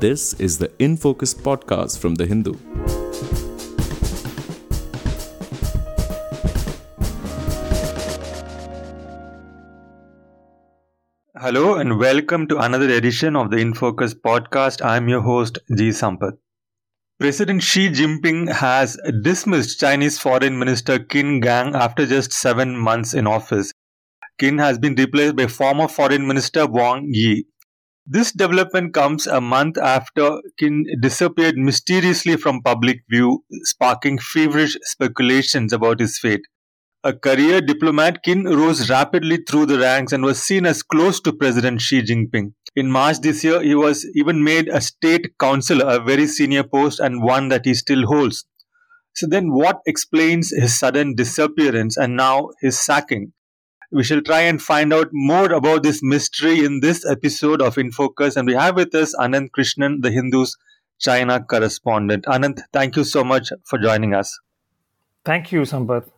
This is the In Focus podcast from The Hindu. Hello and welcome to another edition of the In Focus podcast. I'm your host, G. Sampath. President Xi Jinping has dismissed Chinese Foreign Minister Qin Gang after just seven months in office. Qin has been replaced by former Foreign Minister Wang Yi. This development comes a month after Qin disappeared mysteriously from public view, sparking feverish speculations about his fate. A career diplomat, Qin rose rapidly through the ranks and was seen as close to President Xi Jinping. In March this year, he was even made a state councillor, a very senior post and one that he still holds. So then what explains his sudden disappearance and now his sacking? We shall try and find out more about this mystery in this episode of In Focus. And we have with us Anant Krishnan, the Hindu's China correspondent. Anant, thank you so much for joining us. Thank you, Sampath.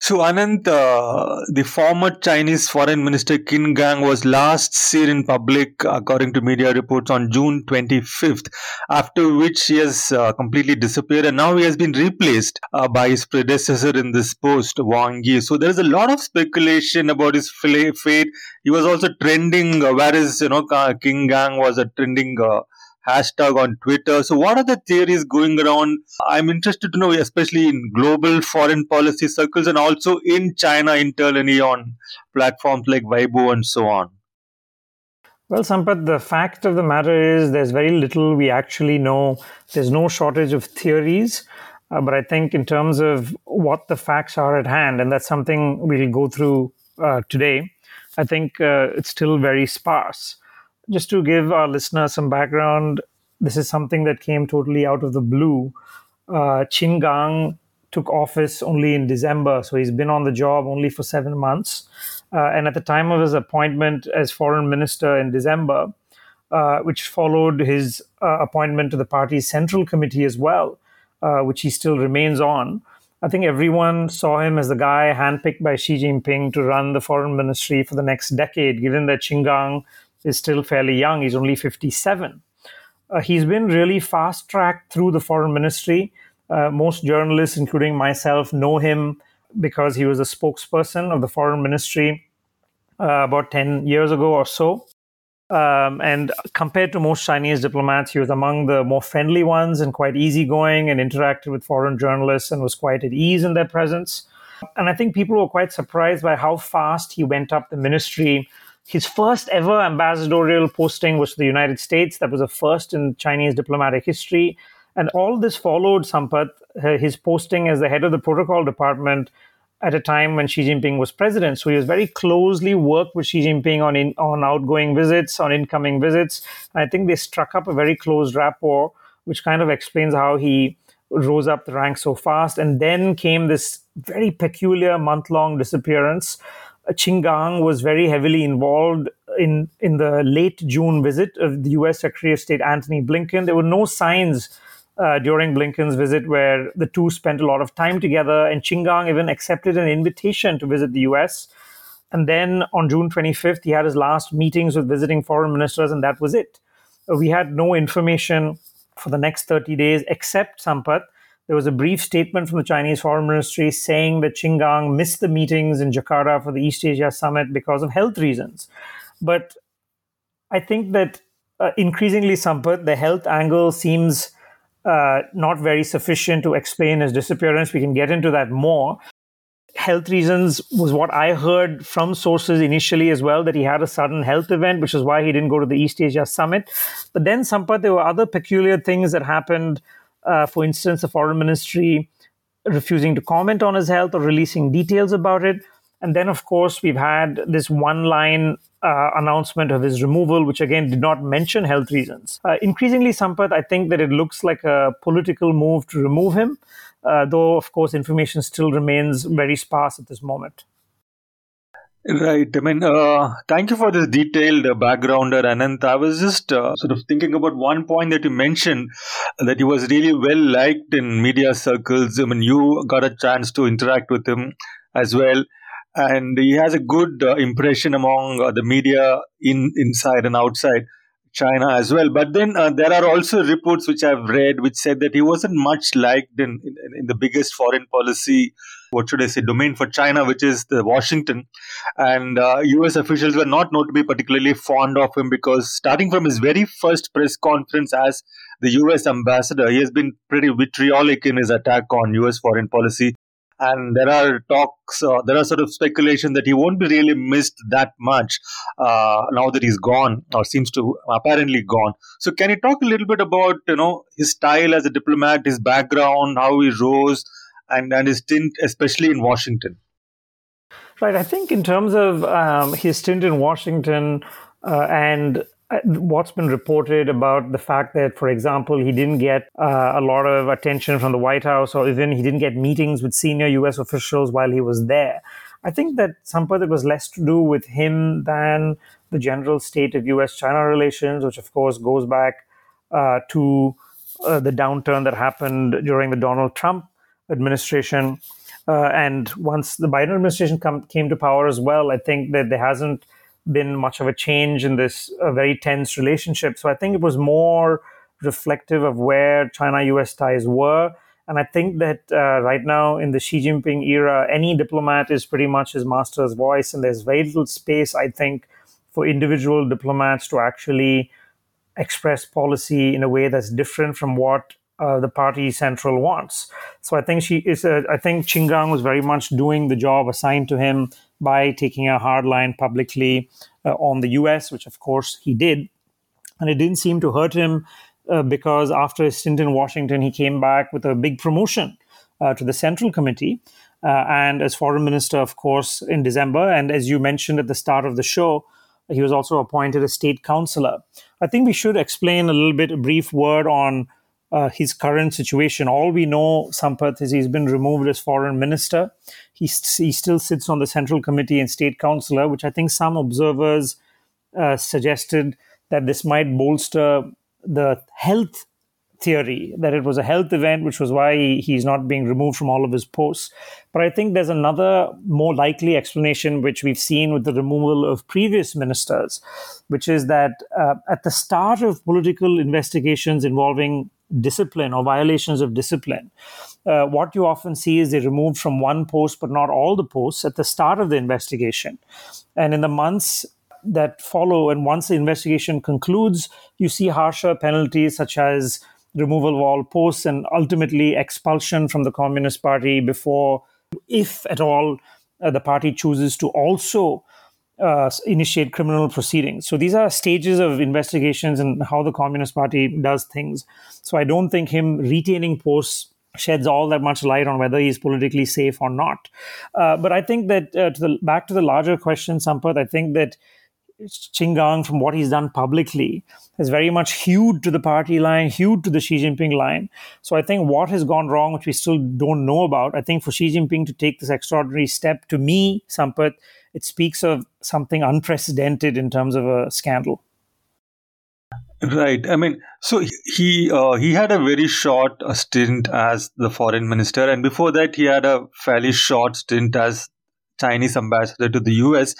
So, Anant, uh, the former Chinese Foreign Minister Qin Gang was last seen in public, according to media reports, on June 25th, after which he has uh, completely disappeared and now he has been replaced uh, by his predecessor in this post, Wang Yi. So, there is a lot of speculation about his fate. He was also trending, uh, whereas, you know, Qin Gang was a trending uh, hashtag on Twitter. So, what are the theories going around? I'm interested to know, especially in global foreign policy circles and also in China internally on platforms like Weibo and so on. Well, Sampath, the fact of the matter is there's very little we actually know. There's no shortage of theories. Uh, but I think, in terms of what the facts are at hand, and that's something we'll go through uh, today, I think uh, it's still very sparse just to give our listeners some background, this is something that came totally out of the blue. Uh, Qin Gang took office only in December, so he's been on the job only for seven months. Uh, and at the time of his appointment as foreign minister in December, uh, which followed his uh, appointment to the party's central committee as well, uh, which he still remains on. I think everyone saw him as the guy handpicked by Xi Jinping to run the foreign ministry for the next decade, given that Qin Gang is still fairly young. He's only 57. Uh, he's been really fast tracked through the foreign ministry. Uh, most journalists, including myself, know him because he was a spokesperson of the foreign ministry uh, about 10 years ago or so. Um, and compared to most Chinese diplomats, he was among the more friendly ones and quite easygoing and interacted with foreign journalists and was quite at ease in their presence. And I think people were quite surprised by how fast he went up the ministry his first ever ambassadorial posting was to the United States. That was a first in Chinese diplomatic history. And all this followed Sampath, his posting as the head of the protocol department at a time when Xi Jinping was president. So he was very closely worked with Xi Jinping on in, on outgoing visits, on incoming visits. And I think they struck up a very close rapport, which kind of explains how he rose up the ranks so fast. And then came this very peculiar month long disappearance Qin Gang was very heavily involved in, in the late June visit of the US Secretary of State Antony Blinken. There were no signs uh, during Blinken's visit where the two spent a lot of time together, and Qin Gang even accepted an invitation to visit the US. And then on June 25th, he had his last meetings with visiting foreign ministers, and that was it. We had no information for the next 30 days except Sampath there was a brief statement from the Chinese Foreign Ministry saying that Qin Gang missed the meetings in Jakarta for the East Asia Summit because of health reasons. But I think that uh, increasingly, Sampath, the health angle seems uh, not very sufficient to explain his disappearance. We can get into that more. Health reasons was what I heard from sources initially as well, that he had a sudden health event, which is why he didn't go to the East Asia Summit. But then, Sampath, there were other peculiar things that happened uh, for instance, the foreign ministry refusing to comment on his health or releasing details about it. And then, of course, we've had this one line uh, announcement of his removal, which again did not mention health reasons. Uh, increasingly, Sampath, I think that it looks like a political move to remove him, uh, though, of course, information still remains very sparse at this moment. Right. I mean, uh, thank you for this detailed uh, background, Anant. I was just uh, sort of thinking about one point that you mentioned that he was really well liked in media circles. I mean, you got a chance to interact with him as well, and he has a good uh, impression among uh, the media in inside and outside. China as well. But then uh, there are also reports which I've read which said that he wasn't much liked in, in, in the biggest foreign policy, what should I say, domain for China, which is the Washington. And uh, US officials were not known to be particularly fond of him because starting from his very first press conference as the US ambassador, he has been pretty vitriolic in his attack on US foreign policy and there are talks, uh, there are sort of speculation that he won't be really missed that much uh, now that he's gone or seems to apparently gone. So, can you talk a little bit about you know his style as a diplomat, his background, how he rose, and and his stint, especially in Washington? Right. I think in terms of um, his stint in Washington uh, and uh, what's been reported about the fact that, for example, he didn't get uh, a lot of attention from the White House, or even he didn't get meetings with senior U.S. officials while he was there. I think that somehow it was less to do with him than the general state of U.S.-China relations, which of course goes back uh, to uh, the downturn that happened during the Donald Trump administration. Uh, and once the Biden administration come, came to power as well, I think that there hasn't been much of a change in this uh, very tense relationship. So I think it was more reflective of where China US ties were. And I think that uh, right now in the Xi Jinping era, any diplomat is pretty much his master's voice, and there's very little space, I think, for individual diplomats to actually express policy in a way that's different from what uh, the party central wants. So I think she is. A, I think Qin Gang was very much doing the job assigned to him by taking a hard line publicly uh, on the US, which of course he did. And it didn't seem to hurt him uh, because after his stint in Washington, he came back with a big promotion uh, to the Central Committee. Uh, and as foreign minister, of course, in December. And as you mentioned at the start of the show, he was also appointed a state councillor. I think we should explain a little bit, a brief word on uh, his current situation. All we know, Sampath, is he's been removed as foreign minister. He, he still sits on the Central Committee and State Councillor, which I think some observers uh, suggested that this might bolster the health theory that it was a health event, which was why he, he's not being removed from all of his posts. But I think there's another more likely explanation, which we've seen with the removal of previous ministers, which is that uh, at the start of political investigations involving discipline or violations of discipline, uh, what you often see is they removed from one post, but not all the posts at the start of the investigation. And in the months that follow, and once the investigation concludes, you see harsher penalties such as removal of all posts and ultimately expulsion from the Communist Party before, if at all, uh, the party chooses to also uh, initiate criminal proceedings. So these are stages of investigations and how the Communist Party does things. So I don't think him retaining posts sheds all that much light on whether he's politically safe or not. Uh, but I think that uh, to the back to the larger question, Sampath, I think that Qin Gang, from what he's done publicly, has very much hewed to the party line, hewed to the Xi Jinping line. So I think what has gone wrong, which we still don't know about, I think for Xi Jinping to take this extraordinary step, to me, Sampath, it speaks of something unprecedented in terms of a scandal. Right. I mean, so he uh, he had a very short uh, stint as the foreign minister, and before that, he had a fairly short stint as Chinese ambassador to the U.S.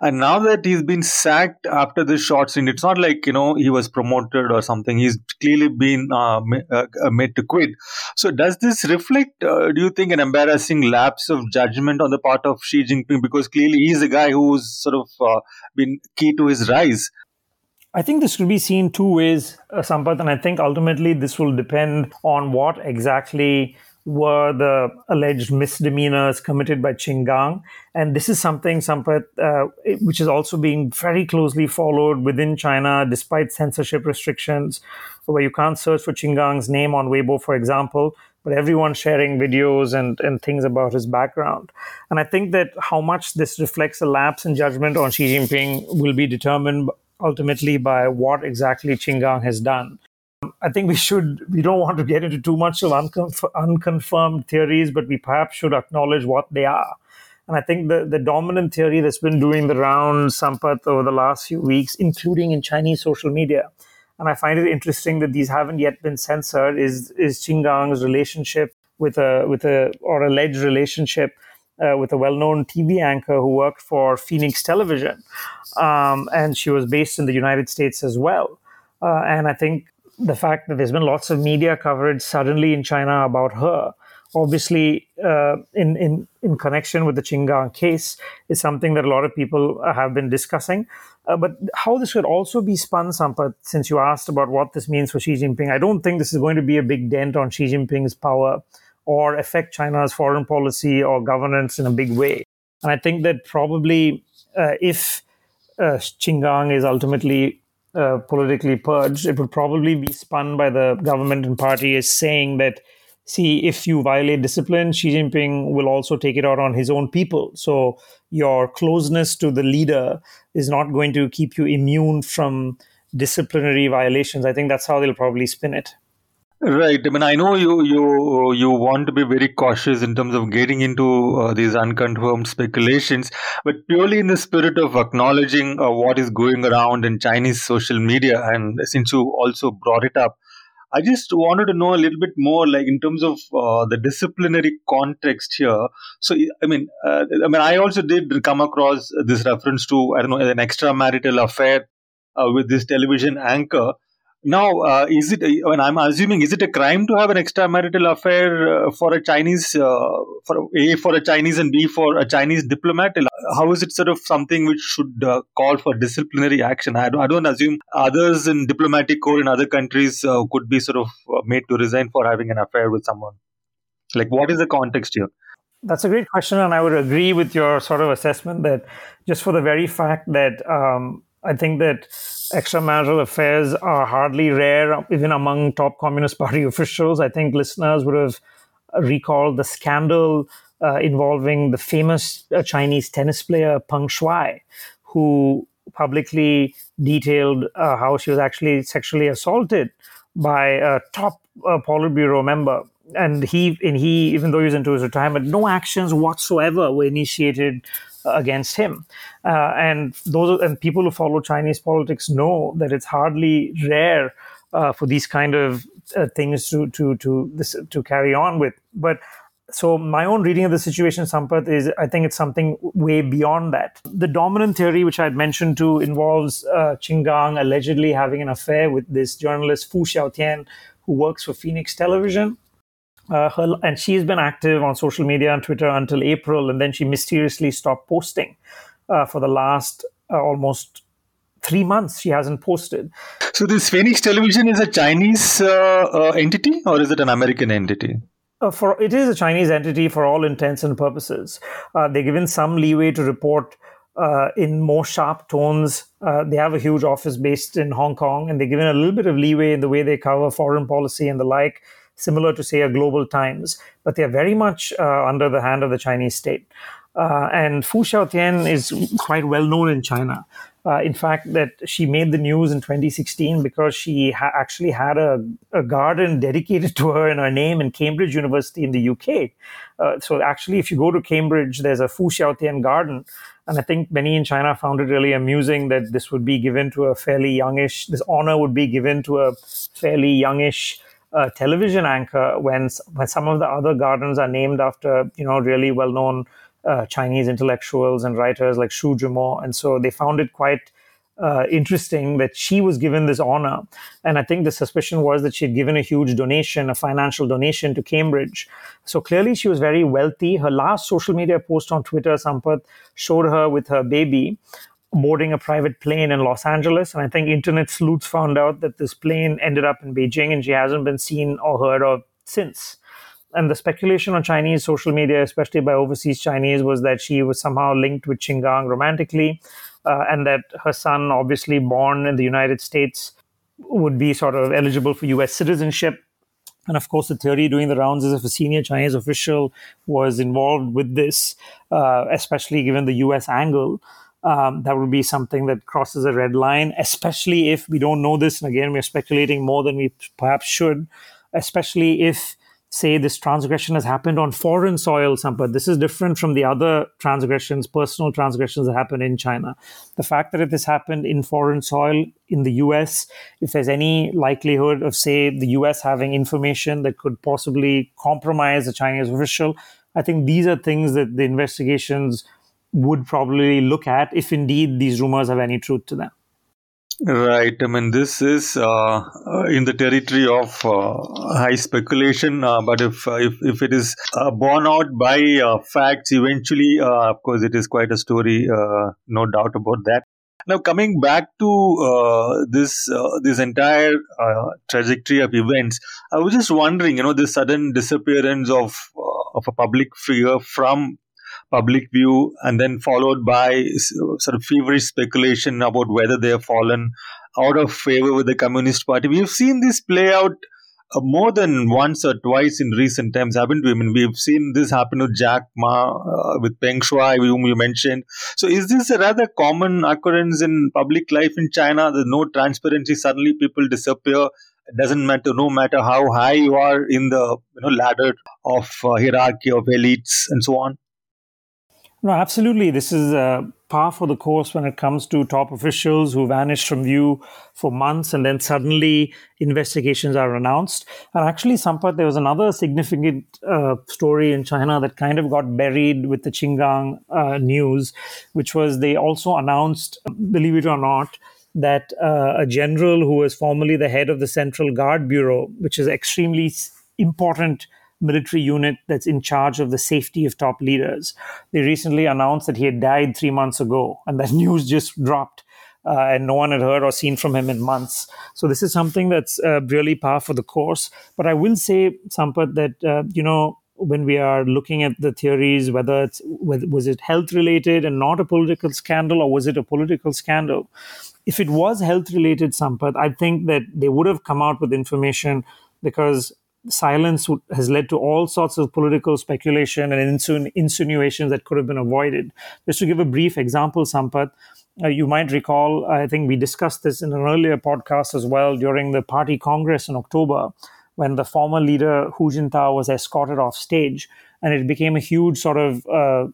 And now that he's been sacked after this short stint, it's not like you know he was promoted or something. He's clearly been uh, uh, made to quit. So does this reflect? Uh, do you think an embarrassing lapse of judgment on the part of Xi Jinping? Because clearly he's a guy who's sort of uh, been key to his rise. I think this could be seen two ways, uh, Sampath, and I think ultimately this will depend on what exactly were the alleged misdemeanors committed by Qin Gang. And this is something, Sampath, uh, which is also being very closely followed within China despite censorship restrictions, where you can't search for Qin Gang's name on Weibo, for example, but everyone sharing videos and, and things about his background. And I think that how much this reflects a lapse in judgment on Xi Jinping will be determined ultimately by what exactly Qin Gang has done. I think we should, we don't want to get into too much of unconf- unconfirmed theories, but we perhaps should acknowledge what they are. And I think the, the dominant theory that's been doing the rounds, Sampath, over the last few weeks, including in Chinese social media, and I find it interesting that these haven't yet been censored, is, is Qin Gang's relationship with a, with a, or alleged relationship uh, with a well-known TV anchor who worked for Phoenix Television, um, and she was based in the United States as well. Uh, and I think the fact that there's been lots of media coverage suddenly in China about her, obviously uh, in, in, in connection with the Qin Gang case, is something that a lot of people have been discussing. Uh, but how this could also be spun, Sampath, since you asked about what this means for Xi Jinping, I don't think this is going to be a big dent on Xi Jinping's power or affect China's foreign policy or governance in a big way. And I think that probably uh, if uh, Qin Gang is ultimately uh, politically purged, it would probably be spun by the government and party as saying that, see, if you violate discipline, Xi Jinping will also take it out on his own people. So your closeness to the leader is not going to keep you immune from disciplinary violations. I think that's how they'll probably spin it. Right. I mean, I know you you you want to be very cautious in terms of getting into uh, these unconfirmed speculations, but purely in the spirit of acknowledging uh, what is going around in Chinese social media, and since you also brought it up, I just wanted to know a little bit more, like in terms of uh, the disciplinary context here. So, I mean, uh, I mean, I also did come across this reference to I don't know an extramarital affair uh, with this television anchor now, uh, is it? I mean, I'm assuming is it a crime to have an extramarital affair uh, for a Chinese, uh, for a for a Chinese and b for a Chinese diplomat? How is it sort of something which should uh, call for disciplinary action? I don't, I don't assume others in diplomatic corps in other countries uh, could be sort of uh, made to resign for having an affair with someone. Like, what is the context here? That's a great question, and I would agree with your sort of assessment that just for the very fact that um, I think that extramarital affairs are hardly rare, even among top Communist Party officials. I think listeners would have recalled the scandal uh, involving the famous uh, Chinese tennis player Peng Shuai, who publicly detailed uh, how she was actually sexually assaulted by a top uh, Politburo member. And he, and he, even though he was into his retirement, no actions whatsoever were initiated against him. Uh, and those and people who follow Chinese politics know that it's hardly rare uh, for these kind of uh, things to to to this, to carry on with. But so my own reading of the situation, Sampath, is I think it's something way beyond that. The dominant theory, which I had mentioned to, involves uh, Qin Gang allegedly having an affair with this journalist Fu Xiaotian, who works for Phoenix Television. Uh, her, and she's been active on social media and Twitter until April, and then she mysteriously stopped posting uh, for the last uh, almost three months. She hasn't posted. So, this Phoenix Television is a Chinese uh, uh, entity, or is it an American entity? Uh, for it is a Chinese entity for all intents and purposes. they're given some leeway to report uh, in more sharp tones. Uh, they have a huge office based in Hong Kong, and they're given a little bit of leeway in the way they cover foreign policy and the like similar to, say, a Global Times, but they're very much uh, under the hand of the Chinese state. Uh, and Fu Xiaotian is quite well known in China. Uh, in fact, that she made the news in 2016 because she ha- actually had a, a, garden dedicated to her in her name in Cambridge University in the UK. Uh, so, actually, if you go to Cambridge, there's a Fu Xiaotian garden. And I think many in China found it really amusing that this would be given to a fairly youngish, this honor would be given to a fairly youngish a television anchor when when some of the other gardens are named after you know really well known uh, Chinese intellectuals and writers like Xu Zhimo, and so they found it quite uh, interesting that she was given this honor. And I think the suspicion was that she had given a huge donation, a financial donation to Cambridge. So clearly she was very wealthy. Her last social media post on Twitter, Sampath, showed her with her baby boarding a private plane in Los Angeles. And I think internet sleuths found out that this plane ended up in Beijing and she hasn't been seen or heard of since. And the speculation on Chinese social media, especially by overseas Chinese, was that she was somehow linked with Qin Gang romantically, uh, and that her son, obviously born in the United States, would be sort of eligible for US citizenship. And of course, the theory doing the rounds is if a senior Chinese official was involved with this, uh, especially given the US angle, um, that would be something that crosses a red line, especially if we don't know this. And again, we're speculating more than we perhaps should, especially if, say, this transgression has happened on foreign soil, Sampath. This is different from the other transgressions, personal transgressions that happen in China. The fact that if this happened in foreign soil in the US, if there's any likelihood of, say, the US having information that could possibly compromise a Chinese official, I think these are things that the investigations would probably look at if indeed these rumors have any truth to them. Right. I mean, this is uh, in the territory of uh, high speculation. Uh, but if if if it is uh, borne out by uh, facts, eventually, uh, of course, it is quite a story. no doubt about that. Now, coming back to this this entire trajectory of events, I was just wondering, you know, the sudden disappearance of of a public figure from public view and then followed by sort of feverish speculation about whether they have fallen out of favor with the Communist Party. We've seen this play out uh, more than once or twice in recent times, haven't we? I mean, we've seen this happen with Jack Ma, uh, with Peng Shuai, whom you mentioned. So, is this a rather common occurrence in public life in China? There's no transparency. Suddenly, people disappear. It doesn't matter, no matter how high you are in the you know ladder of uh, hierarchy of elites and so on. No, absolutely. This is a par for the course when it comes to top officials who vanished from view for months and then suddenly investigations are announced. And actually, Sampath, there was another significant uh, story in China that kind of got buried with the Qin Gang uh, news, which was they also announced, believe it or not, that uh, a general who was formerly the head of the Central Guard Bureau, which is extremely important military unit that's in charge of the safety of top leaders. They recently announced that he had died three months ago, and that news just dropped. Uh, and no one had heard or seen from him in months. So this is something that's uh, really par for the course. But I will say, Sampath, that uh, you know when we are looking at the theories, whether it's whether, was it health related and not a political scandal, or was it a political scandal? If it was health related, Sampath, I think that they would have come out with information because silence has led to all sorts of political speculation and insinu- insinuations that could have been avoided. Just to give a brief example, Sampath, uh, you might recall, I think we discussed this in an earlier podcast as well during the party congress in October, when the former leader Hu Jintao was escorted off stage, and it became a huge sort of uh,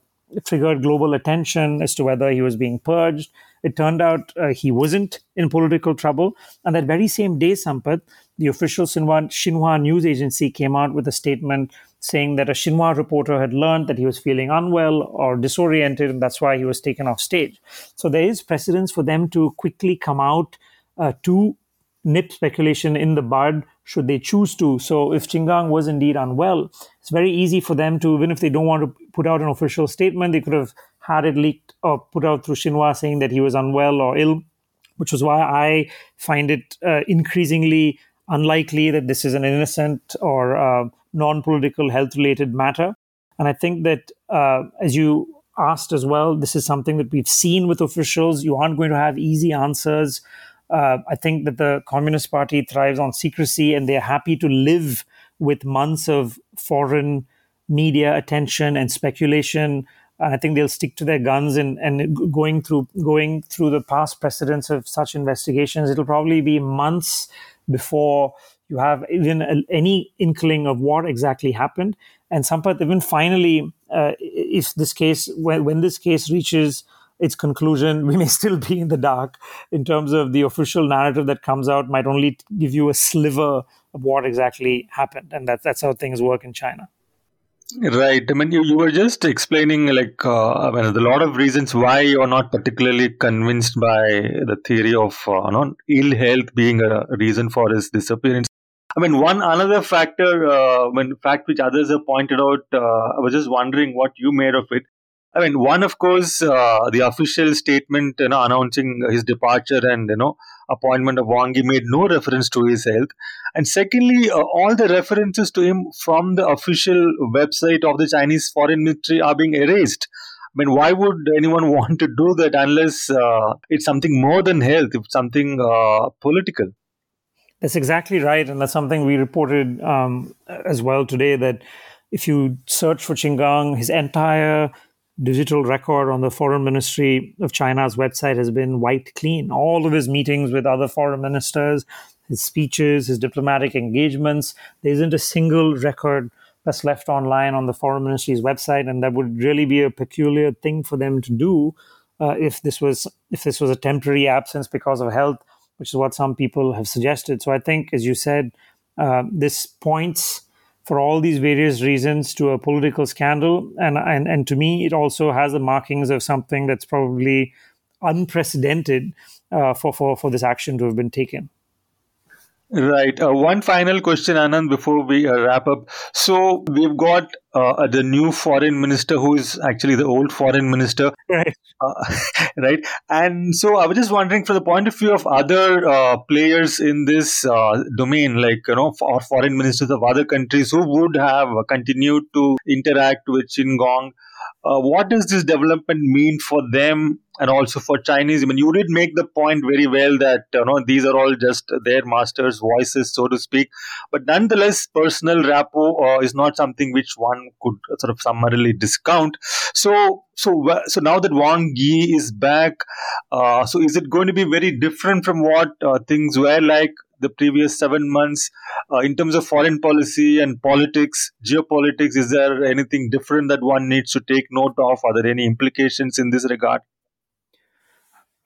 triggered global attention as to whether he was being purged. It turned out uh, he wasn't in political trouble. And that very same day, Sampath, the official Xinhua, Xinhua news agency came out with a statement saying that a Xinhua reporter had learned that he was feeling unwell or disoriented, and that's why he was taken off stage. So there is precedence for them to quickly come out uh, to nip speculation in the bud should they choose to. So if Qin Gang was indeed unwell, it's very easy for them to, even if they don't want to put out an official statement, they could have had it leaked or put out through Xinhua saying that he was unwell or ill, which is why I find it uh, increasingly unlikely that this is an innocent or uh, non political health related matter. And I think that, uh, as you asked as well, this is something that we've seen with officials. You aren't going to have easy answers. Uh, I think that the Communist Party thrives on secrecy and they're happy to live with months of foreign media attention and speculation. And I think they'll stick to their guns and, and going through going through the past precedents of such investigations. It'll probably be months before you have even a, any inkling of what exactly happened. And Sampath, even finally, uh, if this case, when, when this case reaches its conclusion, we may still be in the dark in terms of the official narrative that comes out might only give you a sliver of what exactly happened. And that, that's how things work in China. Right. I mean, you, you were just explaining like uh, I mean, a lot of reasons why you're not particularly convinced by the theory of uh, you know, ill health being a reason for his disappearance. I mean, one another factor, uh, I mean, fact which others have pointed out. Uh, I was just wondering what you made of it. I mean, one, of course, uh, the official statement, you know, announcing his departure and you know appointment of Wang Yi made no reference to his health, and secondly, uh, all the references to him from the official website of the Chinese Foreign Ministry are being erased. I mean, why would anyone want to do that unless uh, it's something more than health, it's something uh, political? That's exactly right, and that's something we reported um, as well today. That if you search for Qin Gang, his entire digital record on the foreign ministry of China's website has been wiped clean. All of his meetings with other foreign ministers, his speeches, his diplomatic engagements, there isn't a single record that's left online on the foreign ministry's website, and that would really be a peculiar thing for them to do uh, if this was if this was a temporary absence because of health, which is what some people have suggested. So I think, as you said, uh, this points for all these various reasons to a political scandal. And, and, and to me, it also has the markings of something that's probably unprecedented uh, for, for, for this action to have been taken. Right. Uh, one final question, Anand, before we uh, wrap up. So we've got uh, the new foreign minister, who is actually the old foreign minister, right? Uh, right. And so I was just wondering, from the point of view of other uh, players in this uh, domain, like you know, or foreign ministers of other countries who would have continued to interact with Gang uh, what does this development mean for them and also for Chinese? I mean, you did make the point very well that you know these are all just their masters' voices, so to speak. But nonetheless, personal rapport uh, is not something which one could sort of summarily discount. So, so, so now that Wang Yi is back, uh, so is it going to be very different from what uh, things were like the previous seven months uh, in terms of foreign policy and politics, geopolitics? Is there anything different that one needs to take note of? Are there any implications in this regard?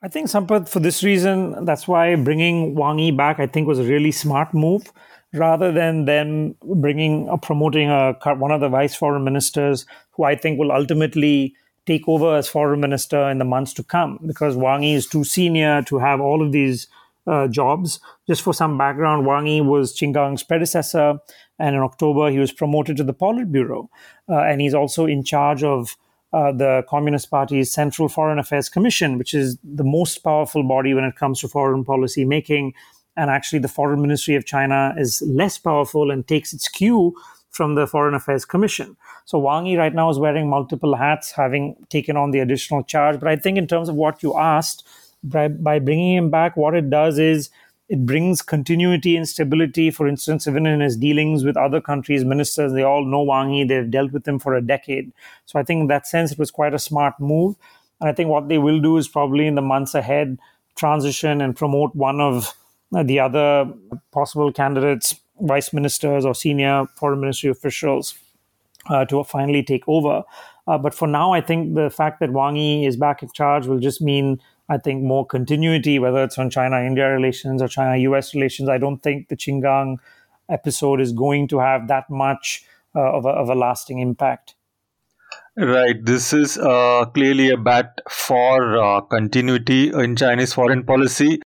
I think, Sampath, for this reason, that's why bringing Wang Yi back, I think, was a really smart move. Rather than them bringing, uh, promoting a, one of the vice foreign ministers, who I think will ultimately take over as foreign minister in the months to come, because Wang Yi is too senior to have all of these uh, jobs. Just for some background, Wang Yi was Qin Gang's predecessor, and in October he was promoted to the Politburo, uh, and he's also in charge of uh, the Communist Party's Central Foreign Affairs Commission, which is the most powerful body when it comes to foreign policy making. And actually, the Foreign Ministry of China is less powerful and takes its cue from the Foreign Affairs Commission. So Wang Yi right now is wearing multiple hats, having taken on the additional charge. But I think in terms of what you asked, by, by bringing him back, what it does is it brings continuity and stability. For instance, even in his dealings with other countries' ministers, they all know Wang Yi, they've dealt with him for a decade. So I think in that sense, it was quite a smart move. And I think what they will do is probably in the months ahead transition and promote one of the other possible candidates, vice ministers or senior foreign ministry officials, uh, to finally take over. Uh, but for now, I think the fact that Wang Yi is back in charge will just mean I think more continuity, whether it's on China India relations or China US relations. I don't think the Qin Gang episode is going to have that much uh, of, a, of, a, lasting impact. Right. This is uh, clearly a bat for uh, continuity in Chinese foreign policy.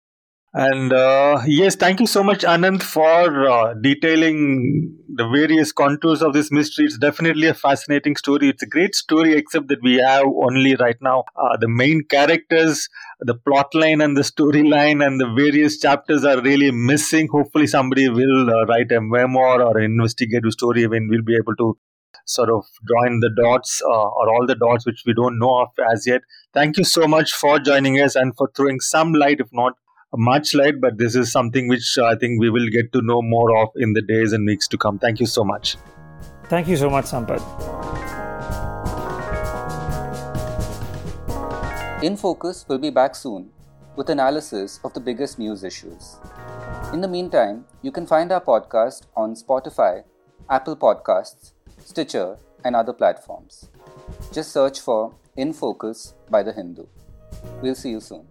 And uh, yes, thank you so much, Anand, for uh, detailing the various contours of this mystery. It's definitely a fascinating story. It's a great story, except that we have only right now uh, the main characters, the plot line, and the storyline, and the various chapters are really missing. Hopefully, somebody will uh, write a memoir or an investigative story when we'll be able to sort of join the dots uh, or all the dots which we don't know of as yet. Thank you so much for joining us and for throwing some light, if not much light, but this is something which I think we will get to know more of in the days and weeks to come. Thank you so much. Thank you so much, Sampath. In Focus will be back soon with analysis of the biggest news issues. In the meantime, you can find our podcast on Spotify, Apple Podcasts, Stitcher, and other platforms. Just search for In Focus by The Hindu. We'll see you soon.